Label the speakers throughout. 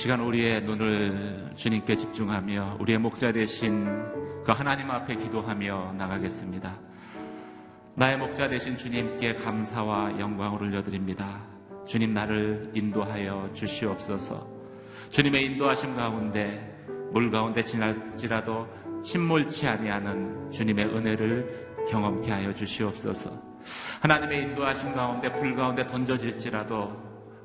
Speaker 1: 시간 우리의 눈을 주님께 집중하며 우리의 목자 되신 그 하나님 앞에 기도하며 나가겠습니다. 나의 목자 되신 주님께 감사와 영광을 올려드립니다. 주님 나를 인도하여 주시옵소서. 주님의 인도하심 가운데 물 가운데 지날지라도 침몰치 아니하는 주님의 은혜를 경험케 하여 주시옵소서. 하나님의 인도하심 가운데 불 가운데 던져질지라도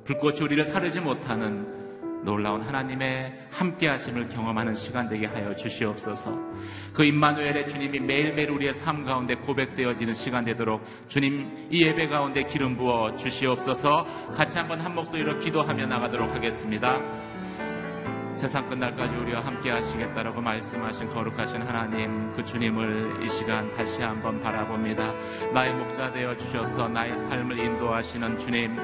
Speaker 1: 불꽃이 우리를 사르지 못하는 놀라운 하나님의 함께 하심을 경험하는 시간 되게 하여 주시옵소서. 그 임마누엘의 주님이 매일매일 우리의 삶 가운데 고백되어지는 시간 되도록 주님 이 예배 가운데 기름 부어 주시옵소서. 같이 한번 한 목소리로 기도하며 나가도록 하겠습니다. 세상 끝날까지 우리와 함께 하시겠다라고 말씀하신 거룩하신 하나님 그 주님을 이 시간 다시 한번 바라봅니다. 나의 목자 되어 주셔서 나의 삶을 인도하시는 주님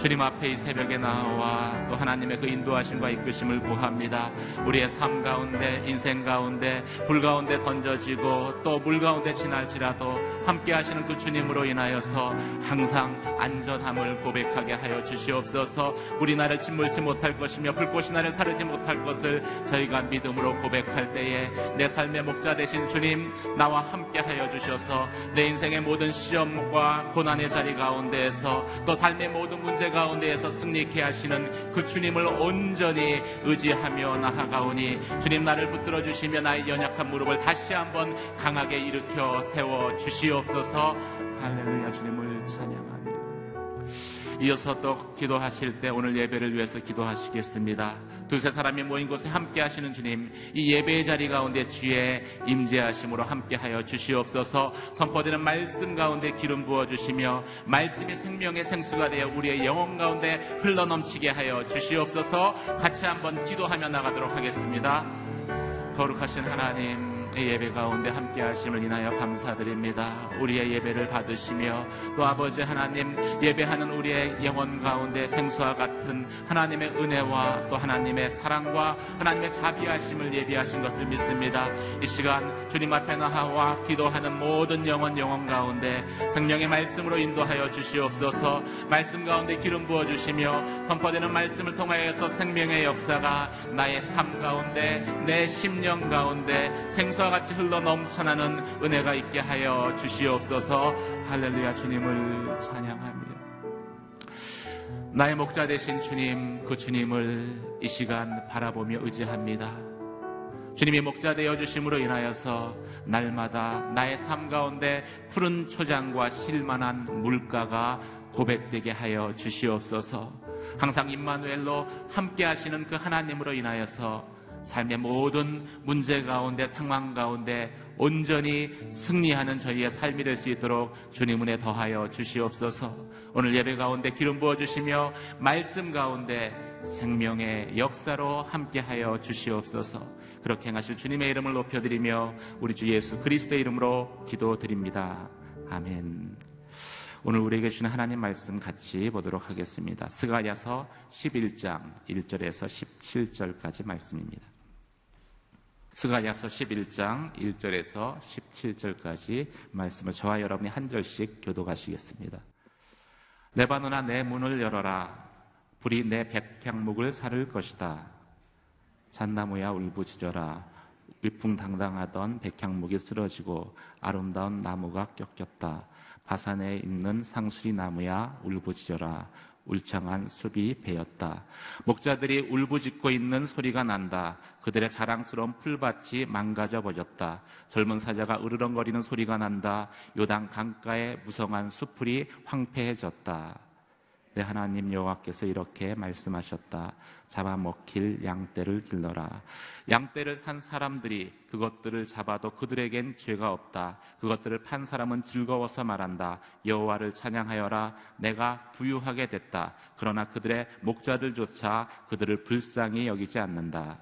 Speaker 1: 주님 앞에 이 새벽에 나와 또 하나님의 그 인도하심과 이끄심을 구합니다. 우리의 삶 가운데, 인생 가운데, 불 가운데 던져지고 또 물 가운데 지날지라도 함께 하시는 그 주님으로 인하여서 항상 안전함을 고백하게 하여 주시옵소서 우리 나를 짓물지 못할 것이며 불꽃이 나를 사르지 못할 것을 저희가 믿음으로 고백할 때에 내 삶의 목자 되신 주님 나와 함께 하여 주셔서 내 인생의 모든 시험과 고난의 자리 가운데에서 또 삶의 모든 문제 가운데에서 승리케 하시는 그 주님을 온전히 의지하며 나아가오니 주님 나를 붙들어 주시며 나의 연약한 무릎을 다시 한번 강하게 일으켜 세워 주시옵소서. 할렐루야 주님을 찬양하며 이어서 또 기도하실 때 오늘 예배를 위해서 기도하시겠습니다. 두세 사람이 모인 곳에 함께 하시는 주님, 이 예배의 자리 가운데 주의 임재하심으로 함께 하여 주시옵소서 선포되는 말씀 가운데 기름 부어 주시며 말씀이 생명의 생수가 되어 우리의 영혼 가운데 흘러 넘치게 하여 주시옵소서 같이 한번 기도하며 나가도록 하겠습니다. 거룩하신 하나님, 예배 가운데 함께 하심을 인하여 감사드립니다. 우리의 예배를 받으시며 또 아버지 하나님 예배하는 우리의 영혼 가운데 생수와 같은 하나님의 은혜와 또 하나님의 사랑과 하나님의 자비하심을 예비하신 것을 믿습니다. 이 시간 주님 앞에 나와 기도하는 모든 영혼 영혼 가운데 생명의 말씀으로 인도하여 주시옵소서. 말씀 가운데 기름 부어 주시며 선포되는 말씀을 통하여서 생명의 역사가 나의 삶 가운데 내 심령 가운데 생수 강수와 같이 흘러 넘쳐나는 은혜가 있게 하여 주시옵소서. 할렐루야 주님을 찬양하며 나의 목자 되신 주님 그 주님을 이 시간 바라보며 의지합니다 주님이 목자 되어 주심으로 인하여서 날마다 나의 삶 가운데 푸른 초장과 실만한 물가가 고백되게 하여 주시옵소서 항상 임마누엘로 함께 하시는 그 하나님으로 인하여서 삶의 모든 문제 가운데 상황 가운데 온전히 승리하는 저희의 삶이 될 수 있도록 주님 은혜 더하여 주시옵소서. 오늘 예배 가운데 기름 부어 주시며 말씀 가운데 생명의 역사로 함께하여 주시옵소서. 그렇게 행하실 주님의 이름을 높여드리며 우리 주 예수 그리스도의 이름으로 기도드립니다. 아멘. 오늘 우리에게 주는 하나님 말씀 같이 보도록 하겠습니다. 스가야서 11장 1절에서 17절까지 말씀입니다. 스가야서 11장 1절에서 17절까지 말씀을 저와 여러분이 한 절씩 교도가시겠습니다. 레바논아 내 문을 열어라. 불이 내 백향목을 사를 것이다. 잣나무야 울부짖어라. 위풍당당하던 백향목이 쓰러지고 아름다운 나무가 꺾였다. 바산에 있는 상수리 나무야 울부짖어라. 울창한 숲이 베었다. 목자들이 울부짖고 있는 소리가 난다. 그들의 자랑스러운 풀밭이 망가져 버렸다. 젊은 사자가 으르렁거리는 소리가 난다. 요단 강가의 무성한 숲풀이 황폐해졌다. 내 하나님 여호와께서 이렇게 말씀하셨다. 잡아먹힐 양떼를 길러라. 양떼를 산 사람들이 그것들을 잡아도 그들에겐 죄가 없다. 그것들을 판 사람은 즐거워서 말한다. 여호와를 찬양하여라. 내가 부유하게 됐다. 그러나 그들의 목자들조차 그들을 불쌍히 여기지 않는다.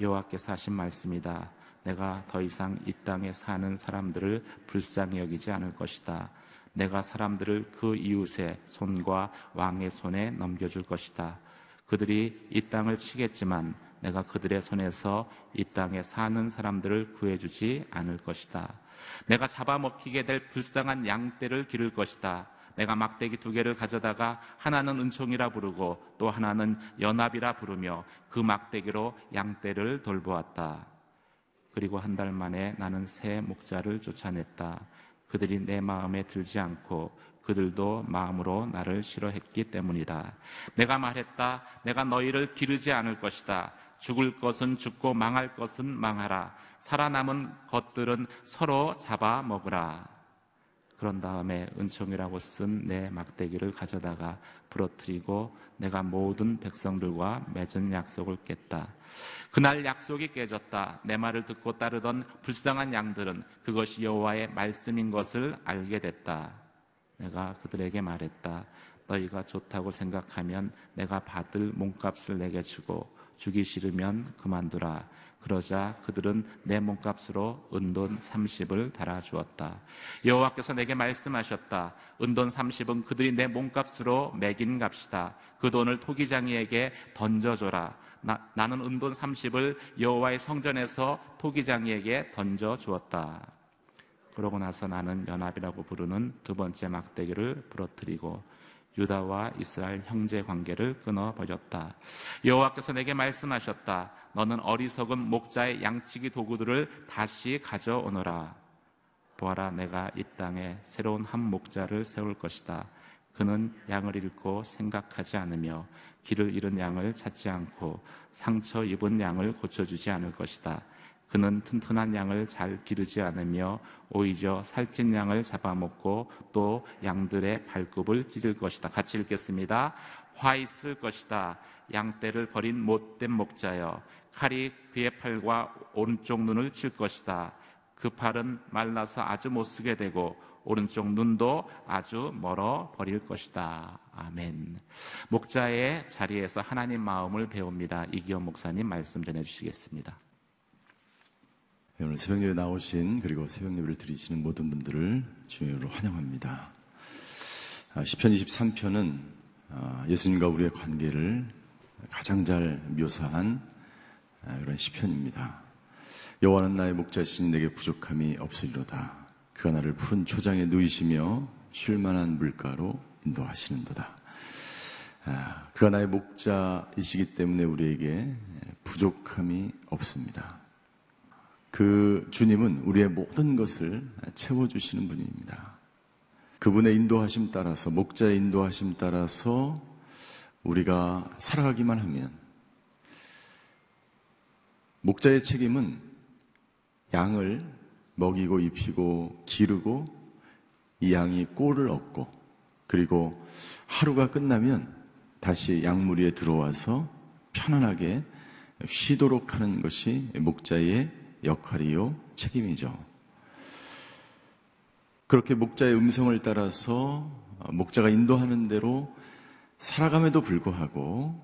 Speaker 1: 여호와께서 하신 말씀이다. 내가 더 이상 이 땅에 사는 사람들을 불쌍히 여기지 않을 것이다. 내가 사람들을 그 이웃의 손과 왕의 손에 넘겨줄 것이다. 그들이 이 땅을 치겠지만 내가 그들의 손에서 이 땅에 사는 사람들을 구해주지 않을 것이다. 내가 잡아먹히게 될 불쌍한 양떼를 기를 것이다. 내가 막대기 두 개를 가져다가 하나는 은총이라 부르고 또 하나는 연합이라 부르며 그 막대기로 양떼를 돌보았다. 그리고 한 달 만에 나는 새 목자를 쫓아냈다. 그들이 내 마음에 들지 않고 그들도 마음으로 나를 싫어했기 때문이다. 내가 말했다. 내가 너희를 기르지 않을 것이다. 죽을 것은 죽고 망할 것은 망하라. 살아남은 것들은 서로 잡아 먹으라. 그런 다음에 은총이라고 쓴 내 막대기를 가져다가 부러뜨리고 내가 모든 백성들과 맺은 약속을 깼다. 그날 약속이 깨졌다. 내 말을 듣고 따르던 불쌍한 양들은 그것이 여호와의 말씀인 것을 알게 됐다. 내가 그들에게 말했다. 너희가 좋다고 생각하면 내가 받을 몸값을 내게 주고 주기 싫으면 그만두라. 그러자 그들은 내 몸값으로 은돈 30을 달아 주었다. 여호와께서 내게 말씀하셨다. 은돈 30은 그들이 내 몸값으로 매긴 값이다. 그 돈을 토기장이에게 던져줘라. 나, 나는 은돈 30을 여호와의 성전에서 토기장이에게 던져 주었다. 그러고 나서 나는 연합이라고 부르는 두 번째 막대기를 부러뜨리고 유다와 이스라엘 형제 관계를 끊어 버렸다. 여호와께서 내게 말씀하셨다. 너는 어리석은 목자의 양치기 도구들을 다시 가져오너라. 보아라, 내가 이 땅에 새로운 한 목자를 세울 것이다. 그는 양을 잃고 생각하지 않으며 길을 잃은 양을 찾지 않고 상처 입은 양을 고쳐주지 않을 것이다. 그는 튼튼한 양을 잘 기르지 않으며 오히려 살찐 양을 잡아먹고 또 양들의 발굽을 찢을 것이다. 같이 읽겠습니다. 화 있을 것이다. 양떼를 버린 못된 목자여. 칼이 그의 팔과 오른쪽 눈을 칠 것이다. 그 팔은 말라서 아주 못 쓰게 되고 오른쪽 눈도 아주 멀어 버릴 것이다. 아멘. 목자의 자리에서 하나님 마음을 배웁니다. 이기현 목사님 말씀 전해 주시겠습니다.
Speaker 2: 네, 오늘 새벽 예배 나오신 그리고 새벽 예배를 드리시는 모든 분들을 주님으로 환영합니다. 아, 시편 23편은 아, 예수님과 우리의 관계를 가장 잘 묘사한 아, 그런 시편입니다. 여호와는 나의 목자신 내게 부족함이 없으리로다. 그가 나를 푸른 초장에 누이시며 쉴만한 물가로 인도하시는도다. 그가 나의 목자이시기 때문에 우리에게 부족함이 없습니다. 그 주님은 우리의 모든 것을 채워주시는 분입니다. 그분의 인도하심 따라서, 목자의 인도하심 따라서 우리가 살아가기만 하면, 목자의 책임은 양을 먹이고 입히고 기르고 이 양이 꼴을 얻고 그리고 하루가 끝나면 다시 양무리에 들어와서 편안하게 쉬도록 하는 것이 목자의 역할이요, 책임이죠. 그렇게 목자의 음성을 따라서 목자가 인도하는 대로 살아감에도 불구하고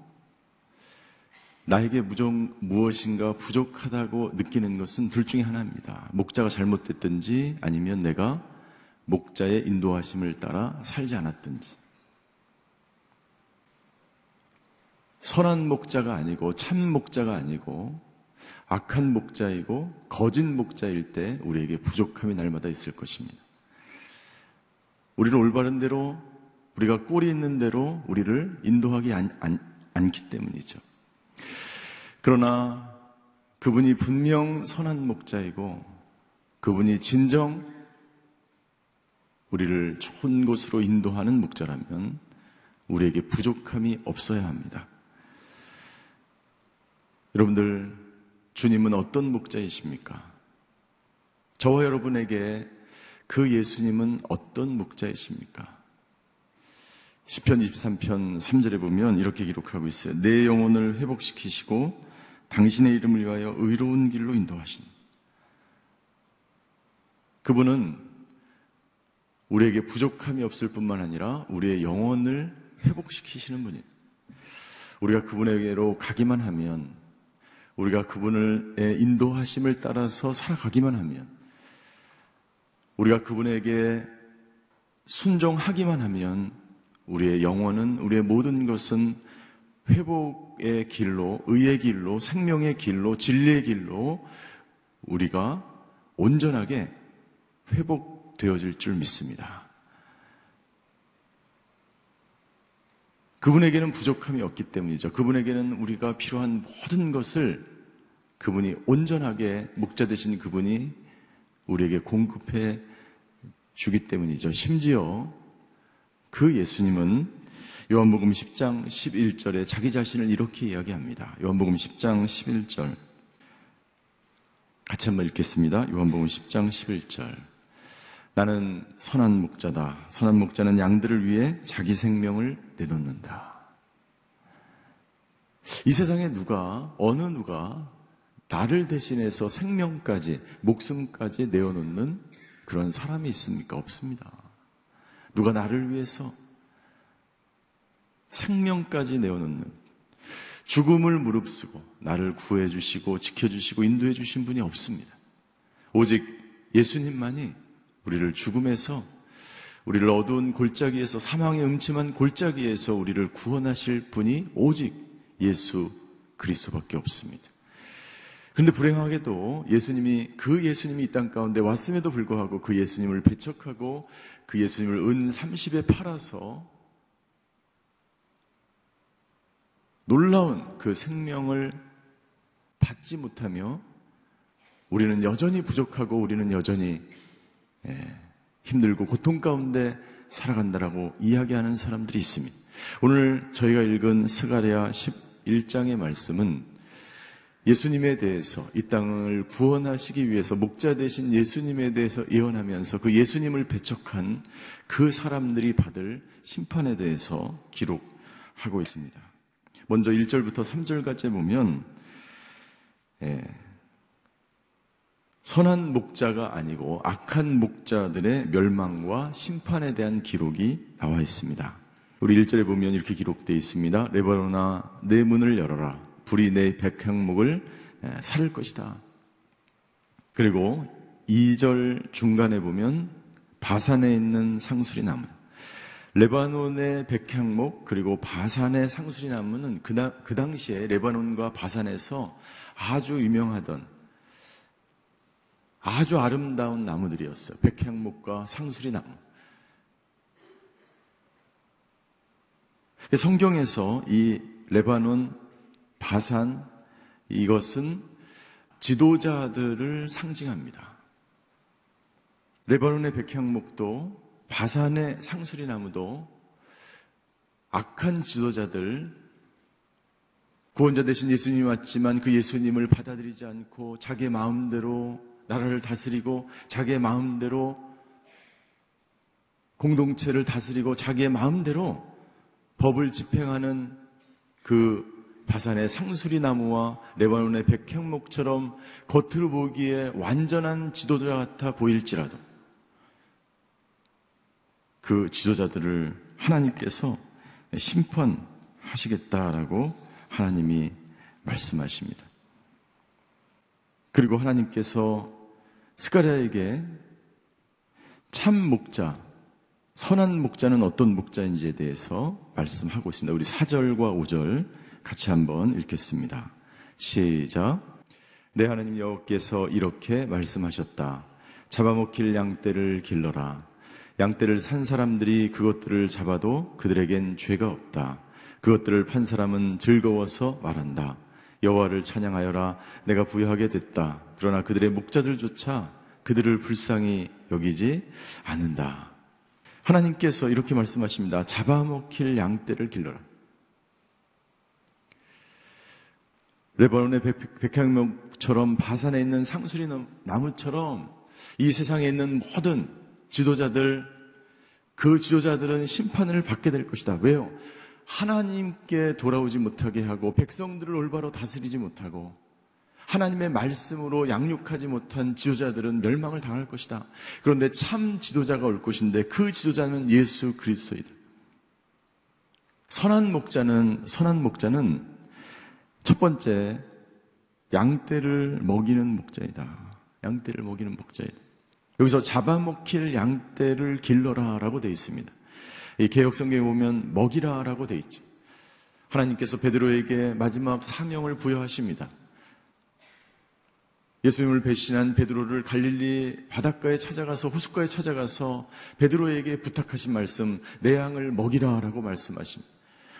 Speaker 2: 나에게 무정, 무엇인가 부족하다고 느끼는 것은 둘 중에 하나입니다. 목자가 잘못됐든지 아니면 내가 목자의 인도하심을 따라 살지 않았든지. 선한 목자가 아니고 참 목자가 아니고 악한 목자이고 거짓 목자일 때 우리에게 부족함이 날마다 있을 것입니다. 우리는 올바른 대로 우리가 꼴이 있는 대로 우리를 인도하기 않, 않, 않기 때문이죠. 그러나 그분이 분명 선한 목자이고 그분이 진정 우리를 좋은 곳으로 인도하는 목자라면 우리에게 부족함이 없어야 합니다. 여러분들 주님은 어떤 목자이십니까? 저와 여러분에게 그 예수님은 어떤 목자이십니까? 10편 23편 3절에 보면 이렇게 기록하고 있어요. 내 영혼을 회복시키시고 당신의 이름을 위하여 의로운 길로 인도하신 그분은 우리에게 부족함이 없을 뿐만 아니라 우리의 영혼을 회복시키시는 분이에요. 우리가 그분에게로 가기만 하면 우리가 그분을 인도하심을 따라서 살아가기만 하면 우리가 그분에게 순종하기만 하면 우리의 영혼은 우리의 모든 것은 회복의 길로, 의의 길로, 생명의 길로, 진리의 길로 우리가 온전하게 회복되어질 줄 믿습니다. 그분에게는 부족함이 없기 때문이죠. 그분에게는 우리가 필요한 모든 것을 그분이 온전하게 목자 되신 그분이 우리에게 공급해 주기 때문이죠. 심지어 그 예수님은 요한복음 10장 11절에 자기 자신을 이렇게 이야기합니다. 요한복음 10장 11절. 같이 한번 읽겠습니다. 요한복음 10장 11절. 나는 선한 목자다. 선한 목자는 양들을 위해 자기 생명을 내놓는다. 이 세상에 누가, 어느 누가 나를 대신해서 생명까지, 목숨까지 내어놓는 그런 사람이 있습니까? 없습니다. 누가 나를 위해서 생명까지 내어놓는 죽음을 무릅쓰고 나를 구해주시고 지켜주시고 인도해주신 분이 없습니다. 오직 예수님만이 우리를 죽음에서 우리를 어두운 골짜기에서 사망의 음침한 골짜기에서 우리를 구원하실 분이 오직 예수 그리스도밖에 없습니다. 그런데 불행하게도 예수님이 그 예수님이 이 땅 가운데 왔음에도 불구하고 그 예수님을 배척하고 그 예수님을 은 30에 팔아서 놀라운 그 생명을 받지 못하며 우리는 여전히 부족하고 우리는 여전히 예, 힘들고 고통 가운데 살아간다라고 이야기하는 사람들이 있습니다. 오늘 저희가 읽은 스가랴 11장의 말씀은 예수님에 대해서 이 땅을 구원하시기 위해서 목자 되신 예수님에 대해서 예언하면서 그 예수님을 배척한 그 사람들이 받을 심판에 대해서 기록하고 있습니다. 먼저 1절부터 3절까지 보면 예, 선한 목자가 아니고 악한 목자들의 멸망과 심판에 대한 기록이 나와 있습니다. 우리 1절에 보면 이렇게 기록되어 있습니다. 레바노나 내 문을 열어라. 불이 내 백향목을 살을 것이다. 그리고 2절 중간에 보면 바산에 있는 상수리 나무. 레바논의 백향목 그리고 바산의 상수리 나무는 그, 그 당시에 레바논과 바산에서 아주 유명하던 아주 아름다운 나무들이었어요. 백향목과 상수리 나무. 성경에서 이 레바논, 바산, 이것은 지도자들을 상징합니다. 레바논의 백향목도 바산의 상수리 나무도 악한 지도자들, 구원자 대신 예수님이 왔지만 그 예수님을 받아들이지 않고 자기의 마음대로 나라를 다스리고 자기의 마음대로 공동체를 다스리고 자기의 마음대로 법을 집행하는 그 바산의 상수리 나무와 레바논의 백향목처럼 겉으로 보기에 완전한 지도자 같아 보일지라도 그 지도자들을 하나님께서 심판하시겠다라고 하나님이 말씀하십니다. 그리고 하나님께서 스가랴에게 참 목자, 선한 목자는 어떤 목자인지에 대해서 말씀하고 있습니다. 우리 4절과 5절 같이 한번 읽겠습니다. 시작. 내 하나님 여호께서 이렇게 말씀하셨다. 잡아먹힐 양떼를 길러라. 양떼를 산 사람들이 그것들을 잡아도 그들에겐 죄가 없다. 그것들을 판 사람은 즐거워서 말한다. 여호와를 찬양하여라. 내가 부여하게 됐다. 그러나 그들의 목자들조차 그들을 불쌍히 여기지 않는다. 하나님께서 이렇게 말씀하십니다. 잡아먹힐 양떼를 길러라. 레바논의 백 향목처럼 바산에 있는 상수리 나무처럼 이 세상에 있는 모든 지도자들, 그 지도자들은 심판을 받게 될 것이다. 왜요? 하나님께 돌아오지 못하게 하고 백성들을 올바로 다스리지 못하고 하나님의 말씀으로 양육하지 못한 지도자들은 멸망을 당할 것이다. 그런데 참 지도자가 올 것인데 그 지도자는 예수 그리스도이다. 선한 목자는 선한 목자는 첫 번째 양떼를 먹이는 목자이다. 양떼를 먹이는 목자이다. 여기서 잡아먹힐 양떼를 길러라라고 되어 있습니다. 이 개혁 성경에 보면 먹이라라고 되어 있지. 하나님께서 베드로에게 마지막 사명을 부여하십니다. 예수님을 배신한 베드로를 갈릴리 바닷가에 찾아가서 호숫가에 찾아가서 베드로에게 부탁하신 말씀 내 양을 먹이라라고 말씀하십니다.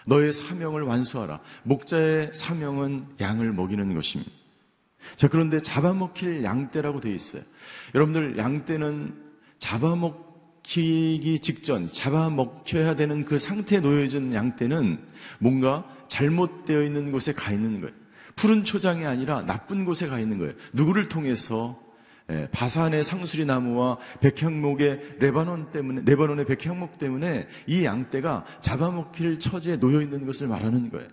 Speaker 2: 너의 사명을 완수하라. 목자의 사명은 양을 먹이는 것입니다. 자, 그런데 잡아먹힐 양떼라고 되어 있어요. 여러분들, 양떼는 잡아먹 히기 직전, 잡아먹혀야 되는 그 상태에 놓여진 양떼는 뭔가 잘못되어 있는 곳에 가 있는 거예요. 푸른 초장이 아니라 나쁜 곳에 가 있는 거예요. 누구를 통해서 예, 바산의 상수리 나무와 백향목의 레바논 때문에 레바논의 백향목 때문에 이 양떼가 잡아먹힐 처지에 놓여 있는 것을 말하는 거예요.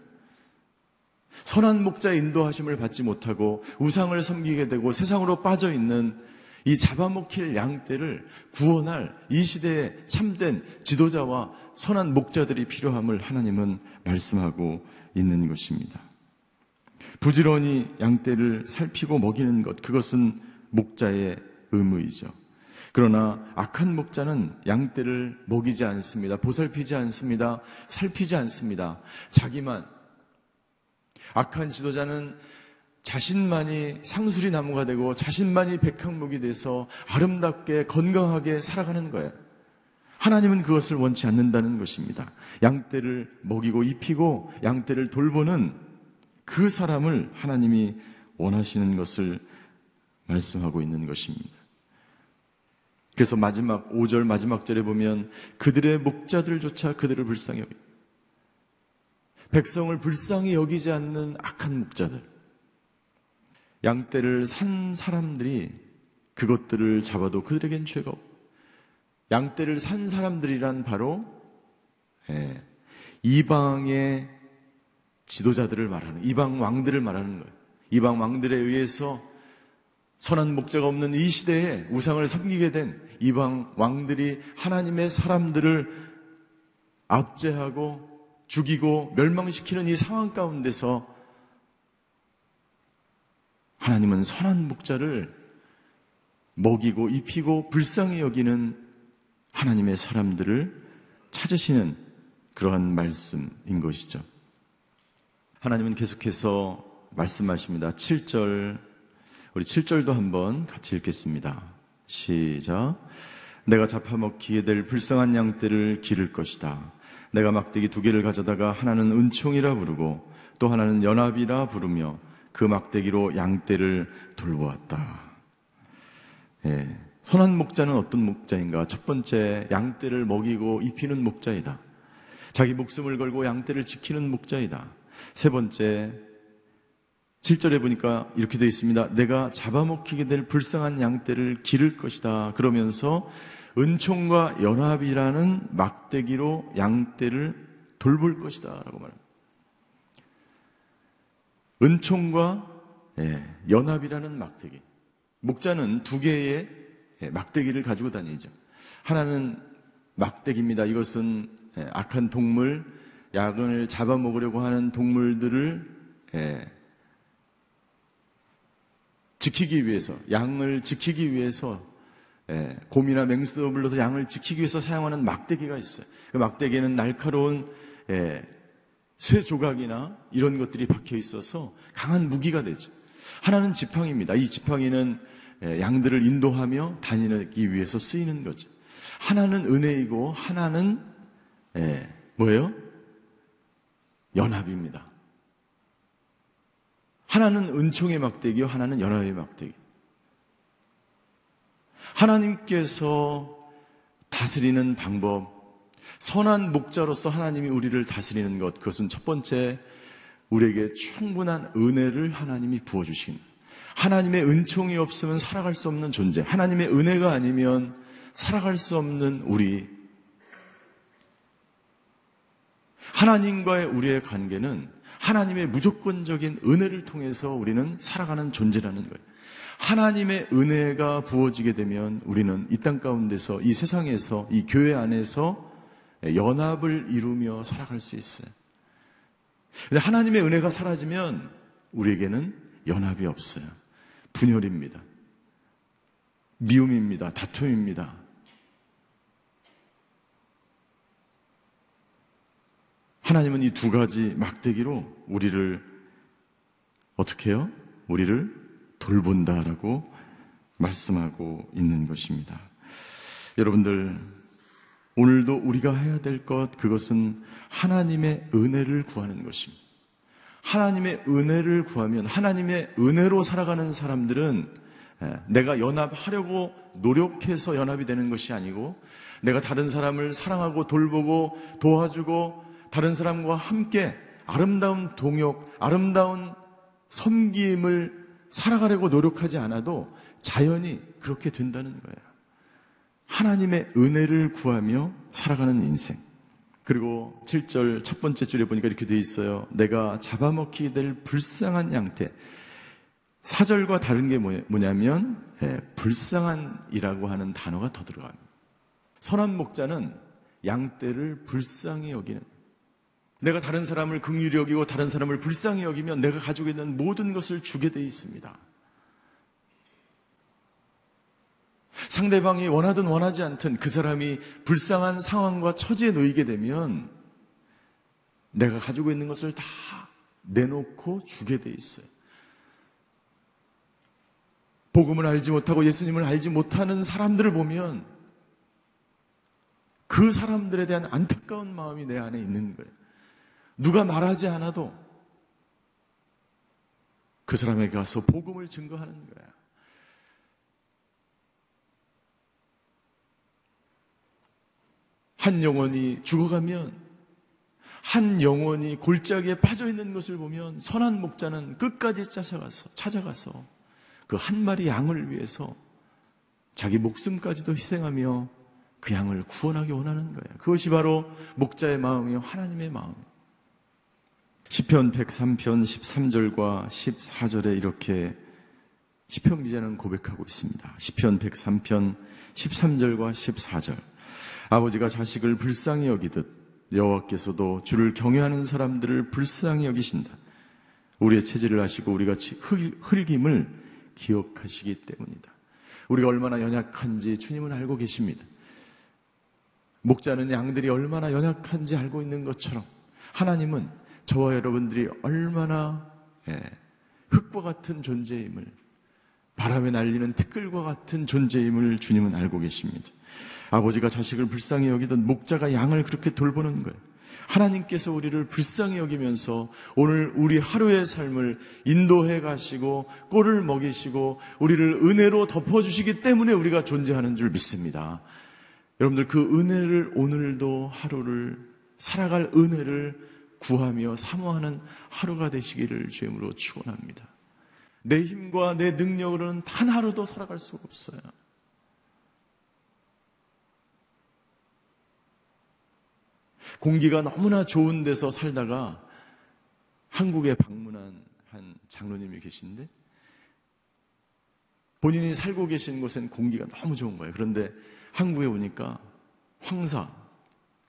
Speaker 2: 선한 목자의 인도하심을 받지 못하고 우상을 섬기게 되고 세상으로 빠져 있는 이 잡아먹힐 양떼를 구원할 이 시대에 참된 지도자와 선한 목자들이 필요함을 하나님은 말씀하고 있는 것입니다. 부지런히 양떼를 살피고 먹이는 것, 그것은 목자의 의무이죠. 그러나 악한 목자는 양떼를 먹이지 않습니다. 보살피지 않습니다. 살피지 않습니다. 자기만 악한 지도자는 자신만이 상수리 나무가 되고 자신만이 백향목이 돼서 아름답게 건강하게 살아가는 거예요. 하나님은 그것을 원치 않는다는 것입니다. 양떼를 먹이고 입히고 양떼를 돌보는 그 사람을 하나님이 원하시는 것을 말씀하고 있는 것입니다. 그래서 마지막 5절 마지막 절에 보면 그들의 목자들조차 그들을 불쌍히 여기 백성을 불쌍히 여기지 않는 악한 목자들 양떼를 산 사람들이 그것들을 잡아도 그들에겐 죄가 없고 양떼를 산 사람들이란 바로 예, 이방의 지도자들을 말하는 이방 왕들을 말하는 거예요. 이방 왕들에 의해서 선한 목자가 없는 이 시대에 우상을 섬기게 된 이방 왕들이 하나님의 사람들을 압제하고 죽이고 멸망시키는 이 상황 가운데서 하나님은 선한 목자를 먹이고 입히고 불쌍히 여기는 하나님의 사람들을 찾으시는 그러한 말씀인 것이죠. 하나님은 계속해서 말씀하십니다. 7절 우리 7절도 한번 같이 읽겠습니다. 시작. 내가 잡아먹기에 될 불쌍한 양떼를 기를 것이다. 내가 막대기 두 개를 가져다가 하나는 은총이라 부르고 또 하나는 연합이라 부르며 그 막대기로 양떼를 돌보았다. 예. 선한 목자는 어떤 목자인가? 첫 번째, 양떼를 먹이고 입히는 목자이다. 자기 목숨을 걸고 양떼를 지키는 목자이다. 세 번째, 7절에 보니까 이렇게 되어 있습니다. 내가 잡아먹히게 될 불쌍한 양떼를 기를 것이다. 그러면서 은총과 연합이라는 막대기로 양떼를 돌볼 것이다. 라고 말합니다. 은총과 예, 연합이라는 막대기. 목자는 두 개의 예, 막대기를 가지고 다니죠. 하나는 막대기입니다. 이것은 예, 악한 동물, 야근을 잡아먹으려고 하는 동물들을 지키기 위해서, 양을 지키기 위해서, 예, 곰이나 맹수도 불러서 양을 지키기 위해서 사용하는 막대기가 있어요. 그 막대기에는 날카로운 예, 쇠 조각이나 이런 것들이 박혀 있어서 강한 무기가 되죠. 하나는 지팡이입니다. 이 지팡이는 예, 양들을 인도하며 다니기 위해서 쓰이는 거죠. 하나는 은혜이고 하나는 예, 뭐예요? 연합입니다. 하나는 은총의 막대기요, 하나는 연합의 막대기. 하나님께서 다스리는 방법, 선한 목자로서 하나님이 우리를 다스리는 것, 그것은 첫 번째, 우리에게 충분한 은혜를 하나님이 부어주신. 하나님의 은총이 없으면 살아갈 수 없는 존재. 하나님의 은혜가 아니면 살아갈 수 없는 우리. 하나님과의 우리의 관계는 하나님의 무조건적인 은혜를 통해서 우리는 살아가는 존재라는 거예요. 하나님의 은혜가 부어지게 되면 우리는 이 땅 가운데서 이 세상에서 이 교회 안에서 연합을 이루며 살아갈 수 있어요. 근데 하나님의 은혜가 사라지면 우리에게는 연합이 없어요. 분열입니다. 미움입니다. 다툼입니다. 하나님은 이 두 가지 막대기로 우리를 어떻게 해요? 우리를 돌본다라고 말씀하고 있는 것입니다. 여러분들, 오늘도 우리가 해야 될 것, 그것은 하나님의 은혜를 구하는 것입니다. 하나님의 은혜를 구하면 하나님의 은혜로 살아가는 사람들은 예, 내가 연합하려고 노력해서 연합이 되는 것이 아니고 내가 다른 사람을 사랑하고 돌보고 도와주고 다른 사람과 함께 아름다운 동역, 아름다운 섬김을 살아가려고 노력하지 않아도 자연히 그렇게 된다는 거예요. 하나님의 은혜를 구하며 살아가는 인생. 그리고 7절 첫 번째 줄에 보니까 이렇게 되어 있어요. 내가 잡아먹히게 될 불쌍한 양태. 사절과 다른 게 뭐냐면 예, 불쌍한이라고 하는 단어가 더 들어갑니다. 선한 목자는 양떼를 불쌍히 여기는 내가 다른 사람을 긍휼히 여기고 다른 사람을 불쌍히 여기면 내가 가지고 있는 모든 것을 주게 돼 있습니다. 상대방이 원하든 원하지 않든 그 사람이 불쌍한 상황과 처지에 놓이게 되면 내가 가지고 있는 것을 다 내놓고 주게 돼 있어요. 복음을 알지 못하고 예수님을 알지 못하는 사람들을 보면 그 사람들에 대한 안타까운 마음이 내 안에 있는 거예요. 누가 말하지 않아도 그 사람에게 가서 복음을 증거하는 거야. 한 영혼이 죽어가면 한 영혼이 골짜기에 빠져 있는 것을 보면 선한 목자는 끝까지 찾아가서 찾아가서 그 한 마리 양을 위해서 자기 목숨까지도 희생하며 그 양을 구원하기 원하는 거예요. 그것이 바로 목자의 마음이요 하나님의 마음. 시편 103편 13절과 14절에 이렇게 시편 기자는 고백하고 있습니다. 시편 103편 13절과 14절. 아버지가 자식을 불쌍히 여기듯 여호와께서도 주를 경외하는 사람들을 불쌍히 여기신다. 우리의 체질을 아시고 우리가 흘김을 기억하시기 때문이다. 우리가 얼마나 연약한지 주님은 알고 계십니다. 목자는 양들이 얼마나 연약한지 알고 있는 것처럼 하나님은 저와 여러분들이 얼마나 예, 흙과 같은 존재임을 바람에 날리는 티끌과 같은 존재임을 주님은 알고 계십니다. 아버지가 자식을 불쌍히 여기던 목자가 양을 그렇게 돌보는 거예요. 하나님께서 우리를 불쌍히 여기면서 오늘 우리 하루의 삶을 인도해 가시고 꼴을 먹이시고 우리를 은혜로 덮어주시기 때문에 우리가 존재하는 줄 믿습니다. 여러분들 그 은혜를 오늘도 하루를 살아갈 은혜를 구하며 사모하는 하루가 되시기를 주임으로 축원합니다. 내 힘과 내 능력으로는 단 하루도 살아갈 수가 없어요. 공기가 너무나 좋은 데서 살다가 한국에 방문한 한 장로님이 계신데 본인이 살고 계신 곳엔 공기가 너무 좋은 거예요. 그런데 한국에 오니까 황사,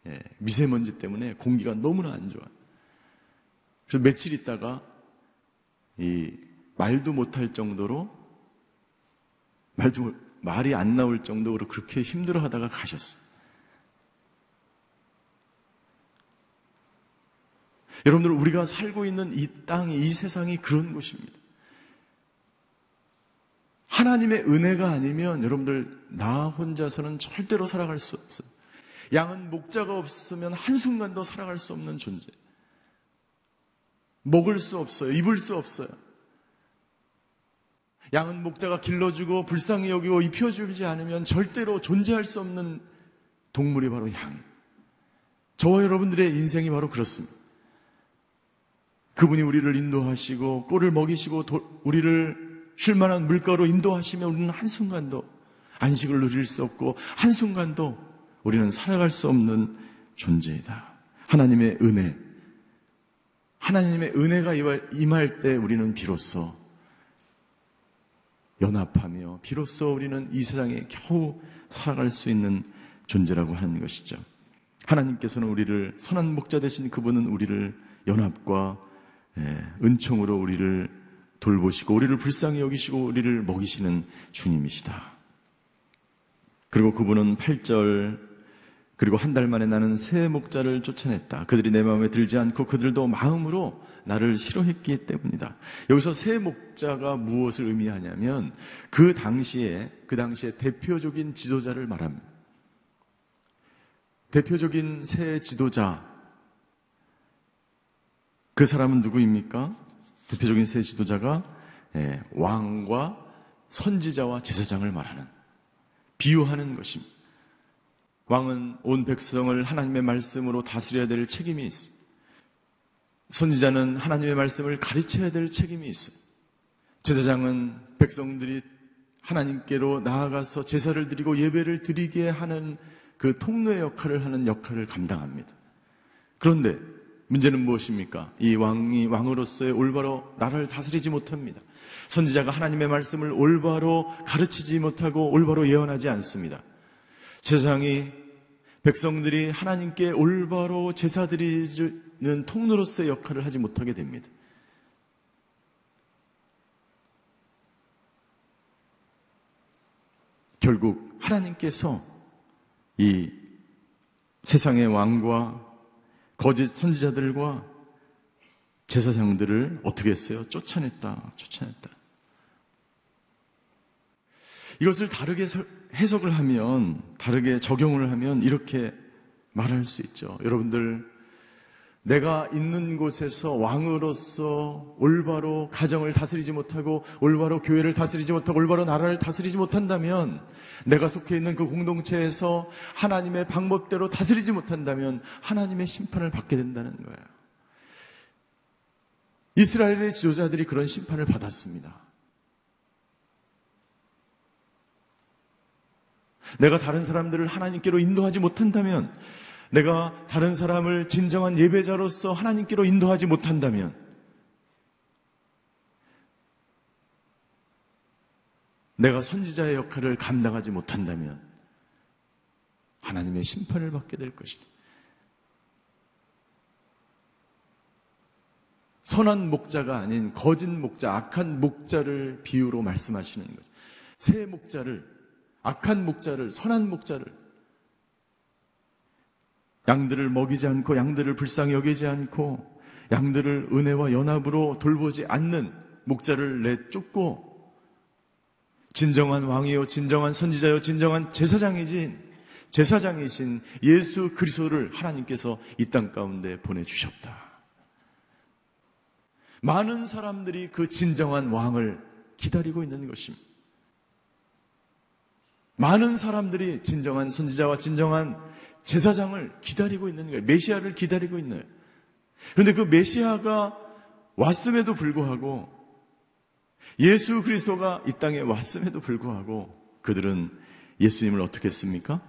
Speaker 2: 예, 미세먼지 때문에 공기가 너무나 안 좋아요. 그래서 며칠 있다가 이 말도 못할 정도로 말도 말이 안 나올 정도로 그렇게 힘들어 하다가 가셨어요. 여러분들 우리가 살고 있는 이 땅이 이 세상이 그런 곳입니다. 하나님의 은혜가 아니면 여러분들 나 혼자서는 절대로 살아갈 수 없어요. 양은 목자가 없으면 한순간도 살아갈 수 없는 존재. 먹을 수 없어요. 입을 수 없어요. 양은 목자가 길러주고 불쌍히 여기고 입혀주지 않으면 절대로 존재할 수 없는 동물이 바로 양. 저와 여러분들의 인생이 바로 그렇습니다. 그분이 우리를 인도하시고 꼴을 먹이시고 도, 우리를 쉴만한 물가로 인도하시면 우리는 한순간도 안식을 누릴 수 없고 한순간도 우리는 살아갈 수 없는 존재이다. 하나님의 은혜. 하나님의 은혜가 임할 때 우리는 비로소 연합하며 비로소 우리는 이 세상에 겨우 살아갈 수 있는 존재라고 하는 것이죠. 하나님께서는 우리를 선한 목자 되신 그분은 우리를 연합과 예, 은총으로 우리를 돌보시고 우리를 불쌍히 여기시고 우리를 먹이시는 주님이시다. 그리고 그분은 8절 그리고 한 달 만에 나는 새 목자를 쫓아냈다. 그들이 내 마음에 들지 않고 그들도 마음으로 나를 싫어했기 때문이다. 여기서 새 목자가 무엇을 의미하냐면 그 당시에 그 당시에 대표적인 지도자를 말합니다. 대표적인 새 지도자, 그 사람은 누구입니까? 대표적인 새 지도자가 예, 왕과 선지자와 제사장을 말하는, 비유하는 것입니다. 왕은 온 백성을 하나님의 말씀으로 다스려야 될 책임이 있어. 선지자는 하나님의 말씀을 가르쳐야 될 책임이 있어. 제사장은 백성들이 하나님께로 나아가서 제사를 드리고 예배를 드리게 하는 그 통로의 역할을 하는 역할을 감당합니다. 그런데 문제는 무엇입니까? 이 왕이 왕으로서의 올바로 나라를 다스리지 못합니다. 선지자가 하나님의 말씀을 올바로 가르치지 못하고 올바로 예언하지 않습니다. 제사장이 백성들이 하나님께 올바로 제사 드리는 통로로서의 역할을 하지 못하게 됩니다. 결국 하나님께서 이 세상의 왕과 거짓 선지자들과 제사장들을 어떻게 했어요? 쫓아냈다. 쫓아냈다. 이것을 다르게 해석을 하면, 다르게 적용을 하면 이렇게 말할 수 있죠. 여러분들, 내가 있는 곳에서 왕으로서 올바로 가정을 다스리지 못하고 올바로 교회를 다스리지 못하고 올바로 나라를 다스리지 못한다면 내가 속해 있는 그 공동체에서 하나님의 방법대로 다스리지 못한다면 하나님의 심판을 받게 된다는 거예요. 이스라엘의 지도자들이 그런 심판을 받았습니다. 내가 다른 사람들을 하나님께로 인도하지 못한다면 내가 다른 사람을 진정한 예배자로서 하나님께로 인도하지 못한다면 내가 선지자의 역할을 감당하지 못한다면 하나님의 심판을 받게 될 것이다. 선한 목자가 아닌 거짓 목자, 악한 목자를 비유로 말씀하시는 거죠. 새 목자를, 악한 목자를, 선한 목자를 양들을 먹이지 않고 양들을 불쌍히 여기지 않고 양들을 은혜와 연합으로 돌보지 않는 목자를 내쫓고 진정한 왕이요 진정한 선지자요 진정한 제사장이신 제사장이신 예수 그리스도를 하나님께서 이 땅 가운데 보내 주셨다. 많은 사람들이 그 진정한 왕을 기다리고 있는 것입니다. 많은 사람들이 진정한 선지자와 진정한 제사장을 기다리고 있는 거예요. 메시아를 기다리고 있는 거예요. 그런데 그 메시아가 왔음에도 불구하고 예수 그리스도가 이 땅에 왔음에도 불구하고 그들은 예수님을 어떻게 했습니까?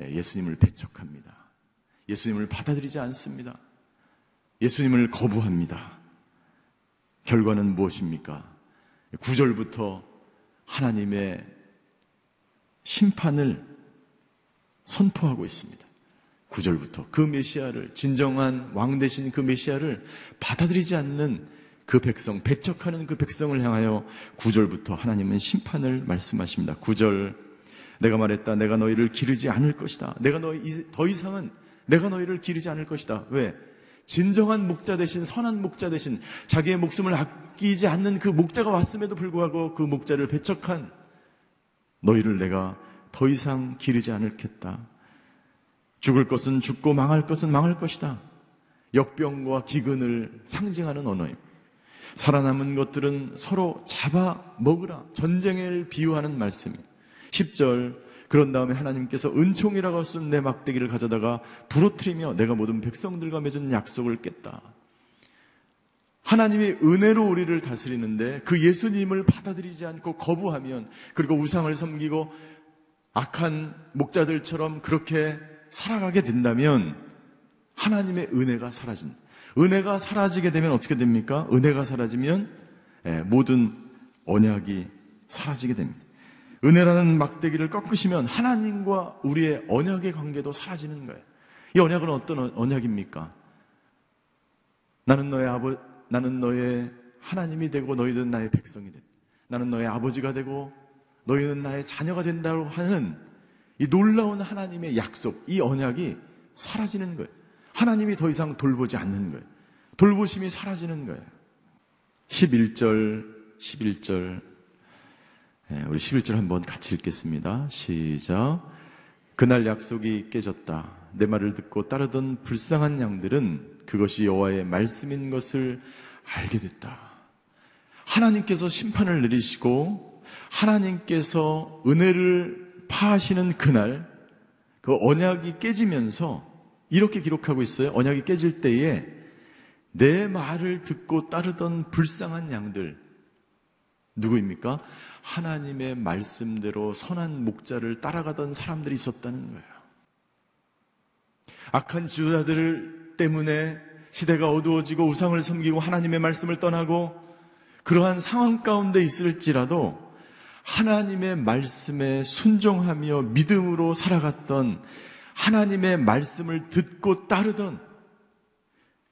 Speaker 2: 예, 예수님을 배척합니다. 예수님을 받아들이지 않습니다. 예수님을 거부합니다. 결과는 무엇입니까? 9절부터 하나님의 심판을 선포하고 있습니다. 9절부터 그 메시아를 진정한 왕 대신 그 메시아를 받아들이지 않는 그 백성, 배척하는 그 백성을 향하여 9절부터 하나님은 심판을 말씀하십니다. 9절 내가 말했다. 내가 너희를 기르지 않을 것이다. 내가 너희 더 이상은 내가 너희를 기르지 않을 것이다. 왜? 진정한 목자 대신 선한 목자 대신 자기의 목숨을 아끼지 않는 그 목자가 왔음에도 불구하고 그 목자를 배척한 너희를 내가 더 이상 기르지 않을겠다. 죽을 것은 죽고 망할 것은 망할 것이다. 역병과 기근을 상징하는 언어입니다. 살아남은 것들은 서로 잡아 먹으라. 전쟁을 비유하는 말씀입니다. 10절. 그런 다음에 하나님께서 은총이라고 쓴 내 막대기를 가져다가 부러뜨리며 내가 모든 백성들과 맺은 약속을 깼다. 하나님이 은혜로 우리를 다스리는데 그 예수님을 받아들이지 않고 거부하면 그리고 우상을 섬기고 악한 목자들처럼 그렇게 살아가게 된다면 하나님의 은혜가 사라진. 은혜가 사라지게 되면 어떻게 됩니까? 은혜가 사라지면 예, 모든 언약이 사라지게 됩니다. 은혜라는 막대기를 꺾으시면 하나님과 우리의 언약의 관계도 사라지는 거예요. 이 언약은 어떤 언약입니까? 나는 너의 아버, 나는 너의 하나님이 되고 너희들은 나의 백성이 된. 나는 너의 아버지가 되고 너희는 나의 자녀가 된다고 하는 이 놀라운 하나님의 약속, 이 언약이 사라지는 거예요. 하나님이 더 이상 돌보지 않는 거예요. 돌보심이 사라지는 거예요. 11절, 11절. 네, 우리 11절 한번 같이 읽겠습니다. 시작. 그날 약속이 깨졌다. 내 말을 듣고 따르던 불쌍한 양들은 그것이 여호와의 말씀인 것을 알게 됐다. 하나님께서 심판을 내리시고 하나님께서 은혜를 파하시는 그날 그 언약이 깨지면서 이렇게 기록하고 있어요. 언약이 깨질 때에 내 말을 듣고 따르던 불쌍한 양들 누구입니까? 하나님의 말씀대로 선한 목자를 따라가던 사람들이 있었다는 거예요. 악한 지도자들 때문에 시대가 어두워지고 우상을 섬기고 하나님의 말씀을 떠나고 그러한 상황 가운데 있을지라도 하나님의 말씀에 순종하며 믿음으로 살아갔던 하나님의 말씀을 듣고 따르던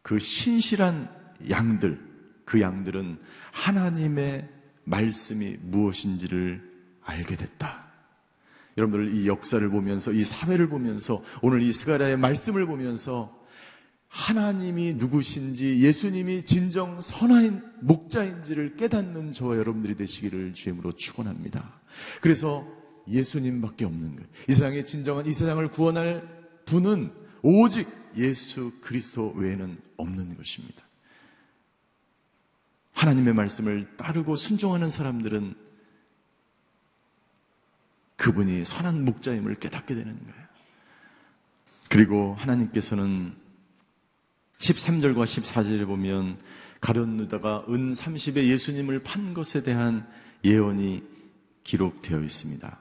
Speaker 2: 그 신실한 양들, 그 양들은 하나님의 말씀이 무엇인지를 알게 됐다. 여러분들 이 역사를 보면서 이 사회를 보면서 오늘 이 스가랴의 말씀을 보면서 하나님이 누구신지 예수님이 진정 선한 목자인지를 깨닫는 저와 여러분들이 되시기를 주임으로 축원합니다. 그래서 예수님밖에 없는 거예요. 이 세상의 진정한 이 세상을 구원할 분은 오직 예수 그리스도 외에는 없는 것입니다. 하나님의 말씀을 따르고 순종하는 사람들은 그분이 선한 목자임을 깨닫게 되는 거예요. 그리고 하나님께서는 13절과 14절에 보면 가룟누다가 은 30에 예수님을 판 것에 대한 예언이 기록되어 있습니다.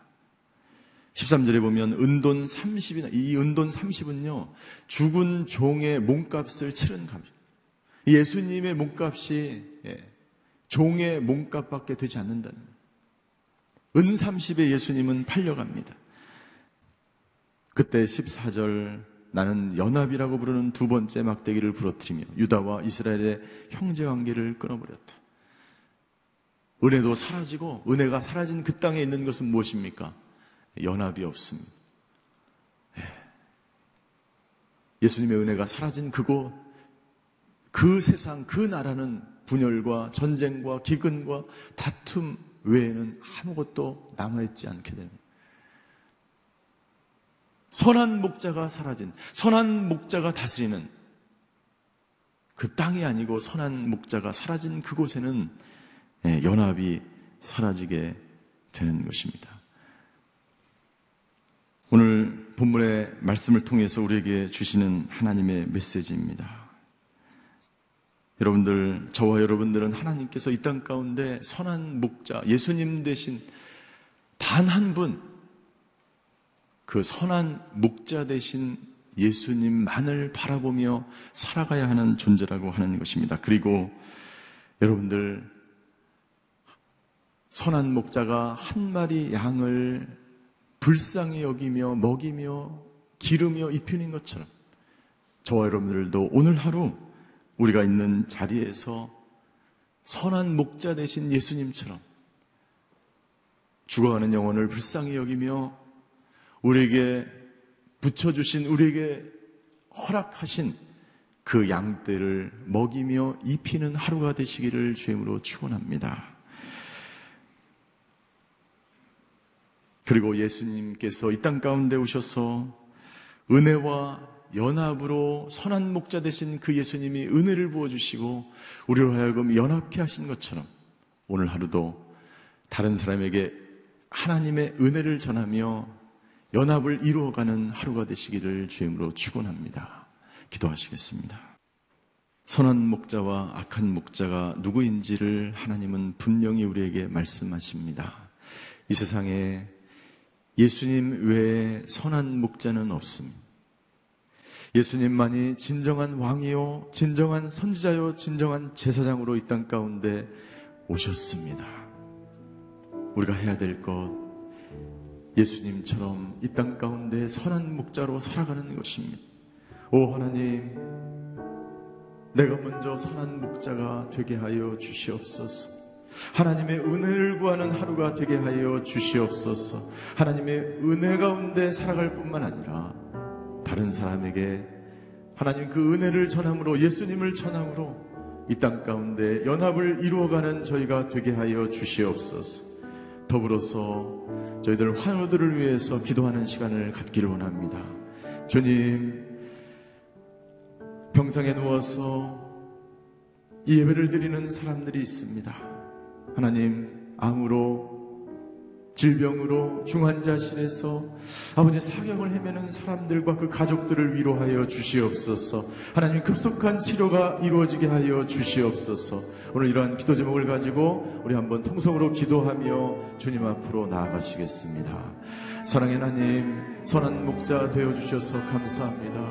Speaker 2: 13절에 보면 은돈 30이나 이 은돈 30은요 죽은 종의 몸값을 치른 값. 예수님의 몸값이 예, 종의 몸값밖에 되지 않는다는. 은 30에 예수님은 팔려갑니다. 그때 14절 나는 연합이라고 부르는 두 번째 막대기를 부러뜨리며 유다와 이스라엘의 형제 관계를 끊어버렸다. 은혜도 사라지고 은혜가 사라진 그 땅에 있는 것은 무엇입니까? 연합이 없습니다. 예. 예수님의 은혜가 사라진 그곳, 그 세상, 그 나라는 분열과 전쟁과 기근과 다툼 외에는 아무것도 남아있지 않게 됩니다. 선한 목자가 사라진, 선한 목자가 다스리는 그 땅이 아니고 선한 목자가 사라진 그곳에는 예, 연합이 사라지게 되는 것입니다. 오늘 본문의 말씀을 통해서 우리에게 주시는 하나님의 메시지입니다. 여러분들, 저와 여러분들은 하나님께서 이 땅 가운데 선한 목자, 예수님 대신 단 한 분, 그 선한 목자 대신 예수님만을 바라보며 살아가야 하는 존재라고 하는 것입니다. 그리고 여러분들, 선한 목자가 한 마리 양을 불쌍히 여기며 먹이며 기르며 입히는 것처럼 저와 여러분들도 오늘 하루 우리가 있는 자리에서 선한 목자 대신 예수님처럼 죽어가는 영혼을 불쌍히 여기며 우리에게 붙여주신 우리에게 허락하신 그 양떼를 먹이며 입히는 하루가 되시기를 주임으로 축원합니다. 그리고 예수님께서 이 땅 가운데 오셔서 은혜와 연합으로 선한 목자 되신 그 예수님이 은혜를 부어주시고 우리로 하여금 연합케 하신 것처럼 오늘 하루도 다른 사람에게 하나님의 은혜를 전하며 연합을 이루어가는 하루가 되시기를 주임으로 축원합니다. 기도하시겠습니다. 선한 목자와 악한 목자가 누구인지를 하나님은 분명히 우리에게 말씀하십니다. 이 세상에 예수님 외에 선한 목자는 없습니다. 예수님만이 진정한 왕이요, 진정한 선지자요, 진정한 제사장으로 이 땅 가운데 오셨습니다. 우리가 해야 될 것, 예수님처럼 이 땅 가운데 선한 목자로 살아가는 것입니다. 오 하나님, 내가 먼저 선한 목자가 되게 하여 주시옵소서. 하나님의 은혜를 구하는 하루가 되게 하여 주시옵소서. 하나님의 은혜 가운데 살아갈 뿐만 아니라 다른 사람에게 하나님 그 은혜를 전함으로 예수님을 전함으로 이 땅 가운데 연합을 이루어가는 저희가 되게 하여 주시옵소서. 더불어서 저희들 환우들을 위해서 기도하는 시간을 갖기를 원합니다. 주님, 병상에 누워서 이 예배를 드리는 사람들이 있습니다. 하나님, 암으로 질병으로 중환자실에서 아버지 사경을 헤매는 사람들과 그 가족들을 위로하여 주시옵소서. 하나님 급속한 치료가 이루어지게 하여 주시옵소서. 오늘 이러한 기도 제목을 가지고 우리 한번 통성으로 기도하며 주님 앞으로 나아가시겠습니다. 사랑의 하나님, 선한 목자 되어 주셔서 감사합니다.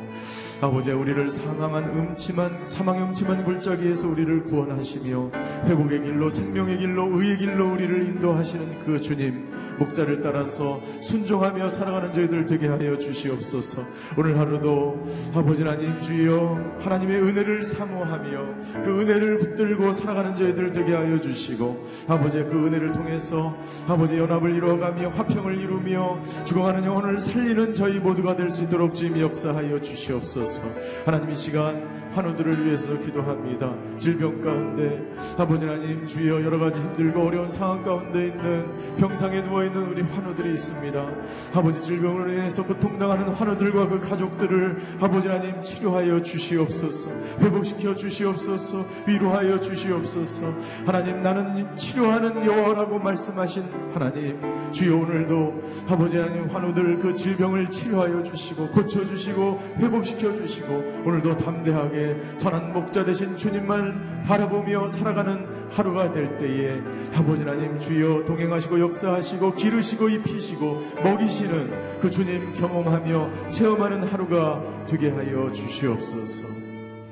Speaker 2: 아버지 우리를 상황한 음침한 사망의 음침한 골짜기에서 우리를 구원하시며 회복의 길로 생명의 길로 의의 길로 우리를 인도하시는 그 주님 목자를 따라서 순종하며 살아가는 저희들 되게 하여 주시옵소서. 오늘 하루도 아버지 하나님 주여 하나님의 은혜를 사모하며 그 은혜를 붙들고 살아가는 저희들 되게 하여 주시고 아버지 그 은혜를 통해서 아버지 연합을 이루어가며 화평을 이루며 죽어가는 영혼을 살리는 저희 모두가 될 수 있도록 주님 역사하여 주시옵소서. 하나님 이 시간 환우들을 위해서 기도합니다. 질병 가운데 아버지 하나님 주여 여러 가지 힘들고 어려운 상황 가운데 있는 병상에 누워 있는 우리 환우들이 있습니다. 아버지 질병으로 인해서 고통당하는 환우들과 그 가족들을 아버지 하나님 치료하여 주시옵소서. 회복시켜 주시옵소서. 위로하여 주시옵소서. 하나님 나는 치료하는 여호와라고 말씀하신 하나님 주여 오늘도 아버지 하나님 환우들 그 질병을 치료하여 주시고 고쳐 주시고 회복시켜 주시고 오늘도 담대하게 선한 목자 되신 주님만 바라보며 살아가는 하루가 될 때에 아버지 하나님 주여 동행하시고 역사하시고 기르시고 입히시고 먹이시는 그 주님 경험하며 체험하는 하루가 되게 하여 주시옵소서.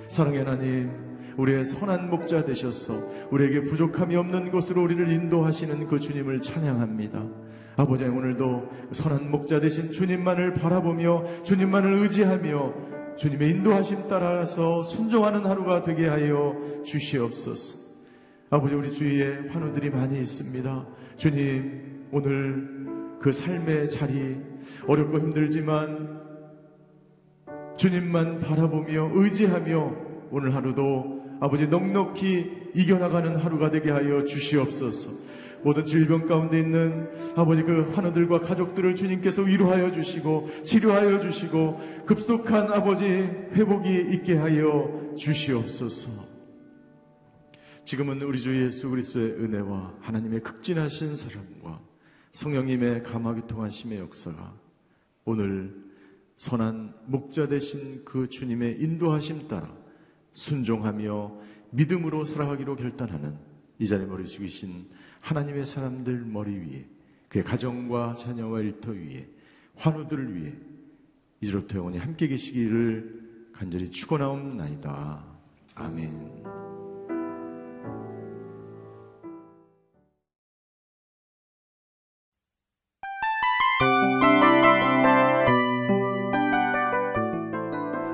Speaker 2: 사랑의 하나님 우리의 선한 목자 되셔서 우리에게 부족함이 없는 곳으로 우리를 인도하시는 그 주님을 찬양합니다. 아버지 오늘도 선한 목자 되신 주님만을 바라보며 주님만을 의지하며 주님의 인도하심 따라서 순종하는 하루가 되게 하여 주시옵소서. 아버지 우리 주위에 환우들이 많이 있습니다. 주님 오늘 그 삶의 자리 어렵고 힘들지만 주님만 바라보며 의지하며 오늘 하루도 아버지 넉넉히 이겨나가는 하루가 되게 하여 주시옵소서. 모든 질병 가운데 있는 아버지 그 환우들과 가족들을 주님께서 위로하여 주시고 치료하여 주시고 급속한 아버지 회복이 있게 하여 주시옵소서. 지금은 우리 주 예수 그리스도의 은혜와 하나님의 극진하신 사랑과 성령님의 감화기 통하심의 역사가 오늘 선한 목자 되신 그 주님의 인도하심 따라 순종하며 믿음으로 살아가기로 결단하는 이 자리에 머리 죽이신 하나님의 사람들 머리 위에 그의 가정과 자녀와 일터 위에 환우들을 위해 이제로부터 영원히 함께 계시기를 간절히 축원하옵나이다. 아멘.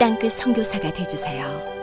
Speaker 3: 땅끝 선교사가 되주세요.